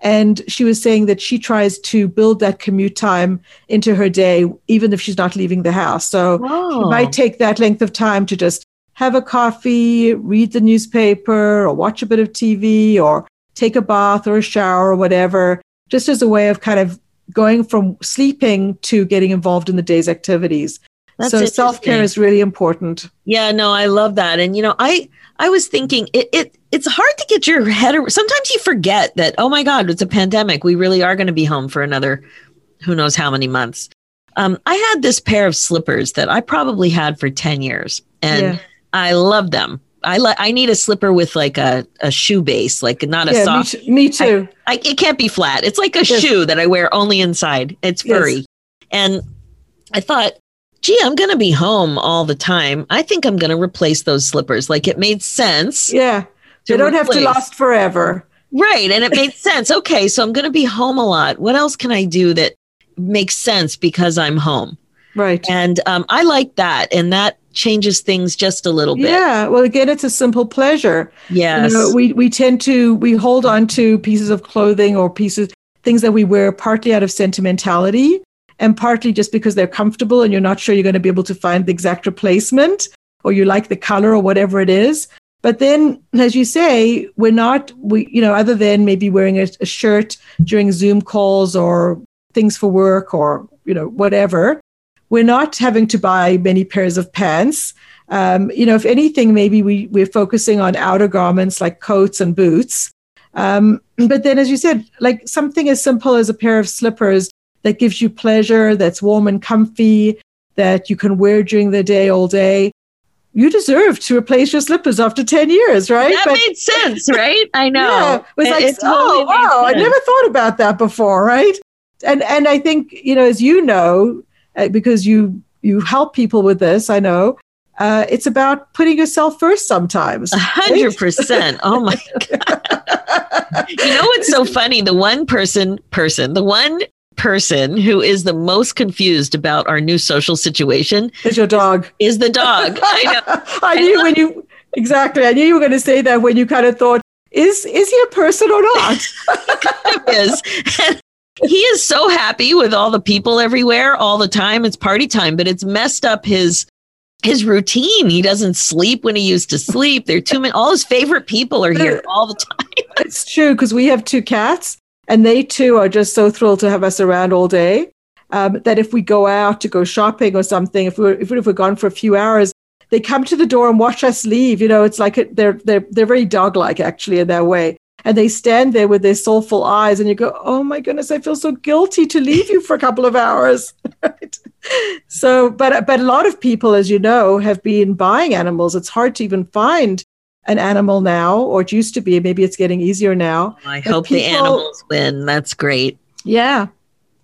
Speaker 2: And she was saying that she tries to build that commute time into her day, even if she's not leaving the house. So Whoa. she might take that length of time to just have a coffee, read the newspaper, or watch a bit of TV, or take a bath or a shower or whatever, just as a way of kind of going from sleeping to getting involved in the day's activities. That's so self care is really important.
Speaker 1: Yeah, no, I love that. And you know, I I was thinking it it it's hard to get your head. Around. Sometimes you forget that. Oh my God, it's a pandemic. We really are going to be home for another who knows how many months. Um, I had this pair of slippers that I probably had for ten years, and yeah. I love them. I like I need a slipper with like a, a shoe base, like not a yeah, soft.
Speaker 2: Me, t- me too.
Speaker 1: I, I, it can't be flat. It's like a yes. shoe that I wear only inside. It's furry, yes. and I thought, gee, I'm going to be home all the time. I think I'm going to replace those slippers. Like it made sense.
Speaker 2: Yeah, they don't replace. have to last forever.
Speaker 1: Right, and it made [laughs] sense. Okay, so I'm going to be home a lot. What else can I do that makes sense because I'm home?
Speaker 2: Right,
Speaker 1: and um, I like that, and that changes things just a little bit.
Speaker 2: Yeah. Well, again, it's a simple pleasure.
Speaker 1: Yes.
Speaker 2: You know, we, we tend to, we hold on to pieces of clothing or pieces, things that we wear partly out of sentimentality and partly just because they're comfortable and you're not sure you're going to be able to find the exact replacement or you like the color or whatever it is. But then, as you say, we're not, we, you know, other than maybe wearing a, a shirt during Zoom calls or things for work or, you know, whatever, we're not having to buy many pairs of pants. Um, you know, if anything, maybe we, we're focusing on outer garments like coats and boots. Um, but then, as you said, like something as simple as a pair of slippers that gives you pleasure, that's warm and comfy, that you can wear during the day all day. You deserve to replace your slippers after 10 years, right?
Speaker 1: That but, made sense, right? I know.
Speaker 2: Yeah, it was like, it totally oh, wow, I never thought about that before, right? And, and I think, you know, as you know, because you you help people with this. I know. Uh, it's about putting yourself first sometimes.
Speaker 1: A hundred percent. [laughs] Oh my god! you know what's so funny? The one person, person, the one person who is the most confused about our new social situation
Speaker 2: is your dog.
Speaker 1: Is the dog? [laughs] I know.
Speaker 2: I knew when you exactly. I knew you were going to say that when you kind of thought, is is he a person or not? [laughs]
Speaker 1: he kind of is. And he is so happy with all the people everywhere all the time. It's party time, but it's messed up his his routine. He doesn't sleep when he used to sleep. There are too many. All his favorite people are here all the time. [laughs]
Speaker 2: it's true because we have two cats, and they too are just so thrilled to have us around all day. Um, that if we go out to go shopping or something, if we're if we're gone for a few hours, they come to the door and watch us leave. You know, it's like a, they're they're they're very dog like actually in that way and they stand there with their soulful eyes and you go oh my goodness i feel so guilty to leave you for a couple of hours [laughs] right? so but but a lot of people as you know have been buying animals it's hard to even find an animal now, or it used to be. Maybe it's getting easier now.
Speaker 1: I but hope people, the animals win. That's great.
Speaker 2: Yeah.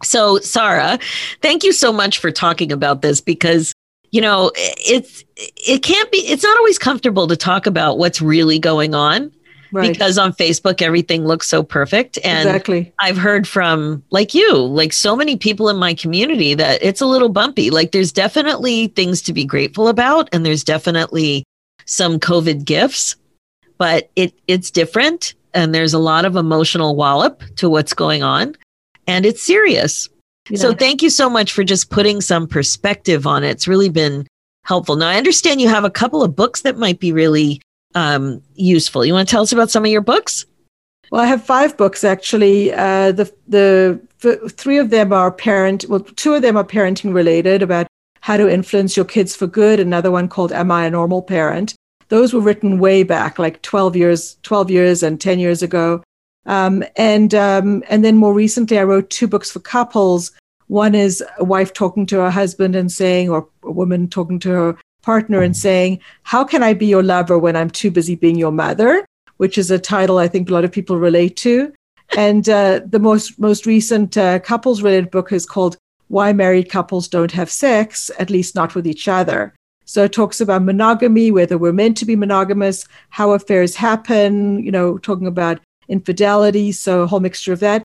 Speaker 1: So, Sara, thank you so much for talking about this because you know it's it can't be it's not always comfortable to talk about what's really going on right. because on Facebook everything looks so perfect. And
Speaker 2: exactly.
Speaker 1: I've heard from like you, like so many people in my community that it's a little bumpy. Like there's definitely things to be grateful about, and there's definitely some COVID gifts, but it it's different, and there's a lot of emotional wallop to what's going on, and it's serious. So thank you so much for just putting some perspective on it. It's really been helpful. Now I understand you have a couple of books that might be really um, useful. You want to tell us about some of your books?
Speaker 2: Well, I have five books actually. Uh, the the f- three of them are parent. Well, two of them are parenting related about how to influence your kids for good. Another one called "Am I a Normal Parent?" Those were written way back, like twelve years, twelve years, and ten years ago. Um, and um, and then more recently, I wrote two books for couples. One is a wife talking to her husband and saying, or a woman talking to her partner and saying, How can I be your lover when I'm too busy being your mother? Which is a title I think a lot of people relate to. And uh, the most, most recent uh, couples related book is called Why Married Couples Don't Have Sex, at least not with each other. So it talks about monogamy, whether we're meant to be monogamous, how affairs happen, you know, talking about infidelity. So a whole mixture of that.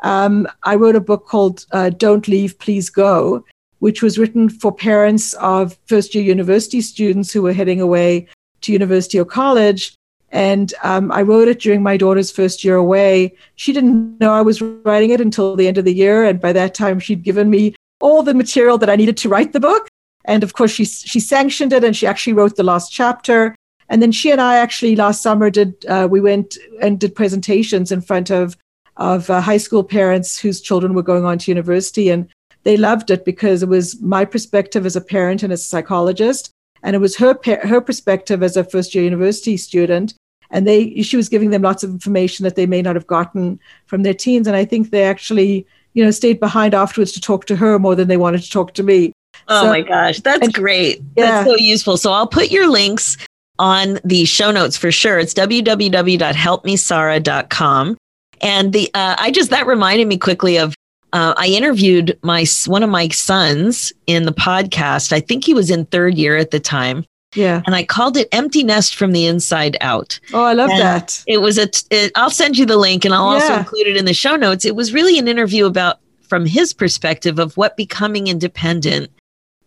Speaker 2: Um, I wrote a book called uh, Don't Leave, Please Go, which was written for parents of first year university students who were heading away to university or college. And um, I wrote it during my daughter's first year away. She didn't know I was writing it until the end of the year. And by that time, she'd given me all the material that I needed to write the book. And of course, she, she sanctioned it and she actually wrote the last chapter. And then she and I actually last summer did, uh, we went and did presentations in front of, of uh, high school parents whose children were going on to university. And they loved it because it was my perspective as a parent and as a psychologist, and it was her her perspective as a first year university student. And they she was giving them lots of information that they may not have gotten from their teens. And I think they actually, you know, stayed behind afterwards to talk to her more than they wanted to talk to me.
Speaker 1: Oh so, my gosh, that's and, great. Yeah. That's so useful. So I'll put your links on the show notes for sure. It's www.helpmesara.com. And the uh, I just that reminded me quickly of uh, I interviewed my one of my sons in the podcast. I think he was in third year at the time.
Speaker 2: Yeah.
Speaker 1: And I called it Empty Nest from the Inside Out.
Speaker 2: Oh, I love and that.
Speaker 1: It was a, it, I'll send you the link and I'll yeah. also include it in the show notes. It was really an interview about, from his perspective, of what becoming independent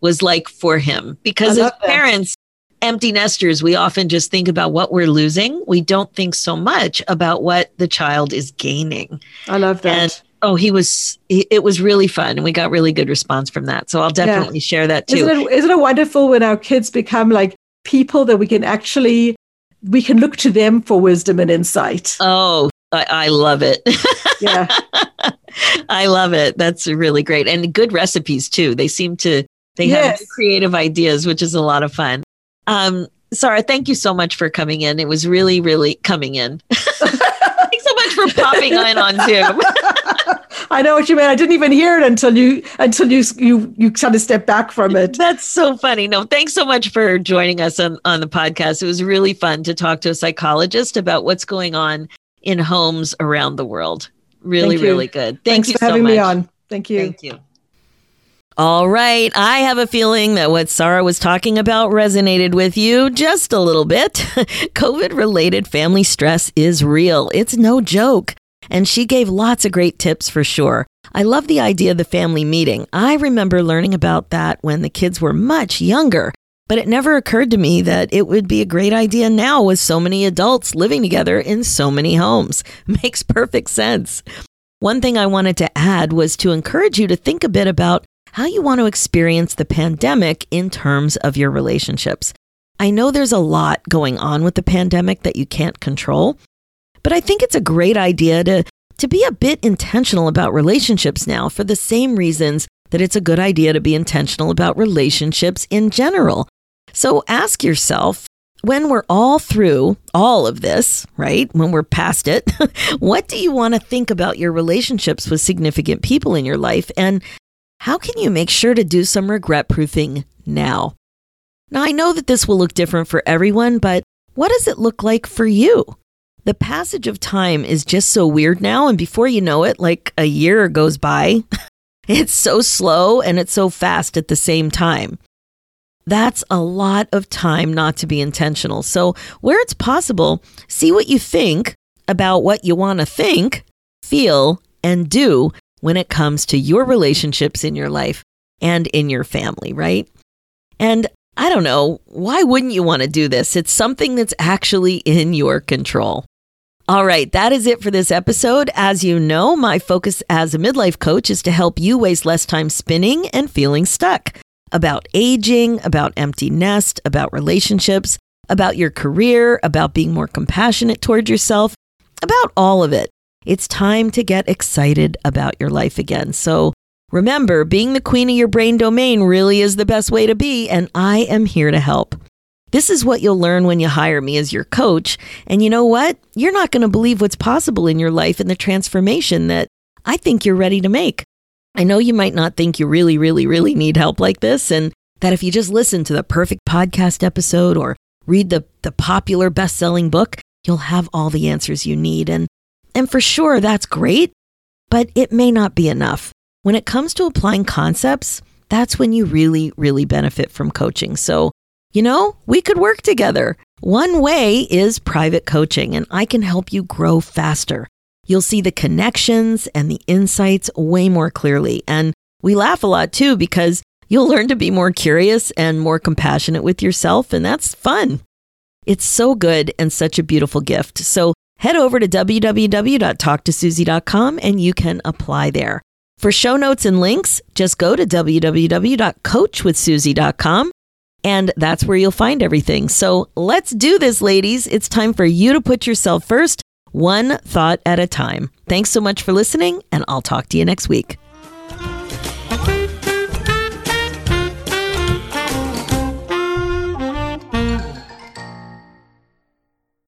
Speaker 1: was like for him. Because as parents, empty nesters, we often just think about what we're losing. We don't think so much about what the child is gaining.
Speaker 2: I love that.
Speaker 1: And oh, he was, it was really fun. And we got really good response from that. So I'll definitely yeah. share that too.
Speaker 2: Isn't it, isn't it wonderful when our kids become like people that we can actually, we can look to them for wisdom and insight?
Speaker 1: Oh, I, I love it. [laughs]
Speaker 2: yeah.
Speaker 1: I love it. That's really great. And good recipes too. They seem to, they yes. have creative ideas, which is a lot of fun. Um, Sara, thank you so much for coming in. It was really, really coming in. [laughs] [laughs] Thanks so much for popping in on Zoom.
Speaker 2: I know what you mean. I didn't even hear it until you until you you you kind of step back from it.
Speaker 1: That's so funny. No, thanks so much for joining us on, on the podcast. It was really fun to talk to a psychologist about what's going on in homes around the world. Really, really good.
Speaker 2: Thank
Speaker 1: thanks
Speaker 2: you for having me on. Thank you.
Speaker 1: Thank you. All right. I have a feeling that what Sara was talking about resonated with you just a little bit. [laughs] COVID related family stress is real. It's no joke. And she gave lots of great tips for sure. I love the idea of the family meeting. I remember learning about that when the kids were much younger, but it never occurred to me that it would be a great idea now with so many adults living together in so many homes. [laughs] Makes perfect sense. One thing I wanted to add was to encourage you to think a bit about how you want to experience the pandemic in terms of your relationships. I know there's a lot going on with the pandemic that you can't control, but I think it's a great idea to, to be a bit intentional about relationships now for the same reasons that it's a good idea to be intentional about relationships in general. So ask yourself when we're all through all of this, right? When we're past it, [laughs] what do you want to think about your relationships with significant people in your life? And how can you make sure to do some regret proofing now? Now, I know that this will look different for everyone, but what does it look like for you? The passage of time is just so weird now. And before you know it, like a year goes by. [laughs] it's so slow and it's so fast at the same time. That's a lot of time not to be intentional. So, where it's possible, see what you think about what you want to think, feel, and do when it comes to your relationships in your life and in your family, right? And I don't know, why wouldn't you want to do this? It's something that's actually in your control. All right, that is it for this episode. As you know, my focus as a midlife coach is to help you waste less time spinning and feeling stuck about aging, about empty nest, about relationships, about your career, about being more compassionate toward yourself, about all of it. It's time to get excited about your life again. So remember, being the queen of your brain domain really is the best way to be, and I am here to help. This is what you'll learn when you hire me as your coach. And you know what? You're not going to believe what's possible in your life and the transformation that I think you're ready to make. I know you might not think you really, really, really need help like this, and that if you just listen to the perfect podcast episode or read the, the popular best selling book, you'll have all the answers you need. And, and for sure, that's great, but it may not be enough. When it comes to applying concepts, that's when you really, really benefit from coaching. So you know, we could work together. One way is private coaching, and I can help you grow faster. You'll see the connections and the insights way more clearly. And we laugh a lot too because you'll learn to be more curious and more compassionate with yourself, and that's fun. It's so good and such a beautiful gift. So head over to www.talktosuzy.com and you can apply there. For show notes and links, just go to www.coachwithsuzy.com and that's where you'll find everything. So let's do this, ladies. It's time for you to put yourself first, one thought at a time. Thanks so much for listening, and I'll talk to you next week.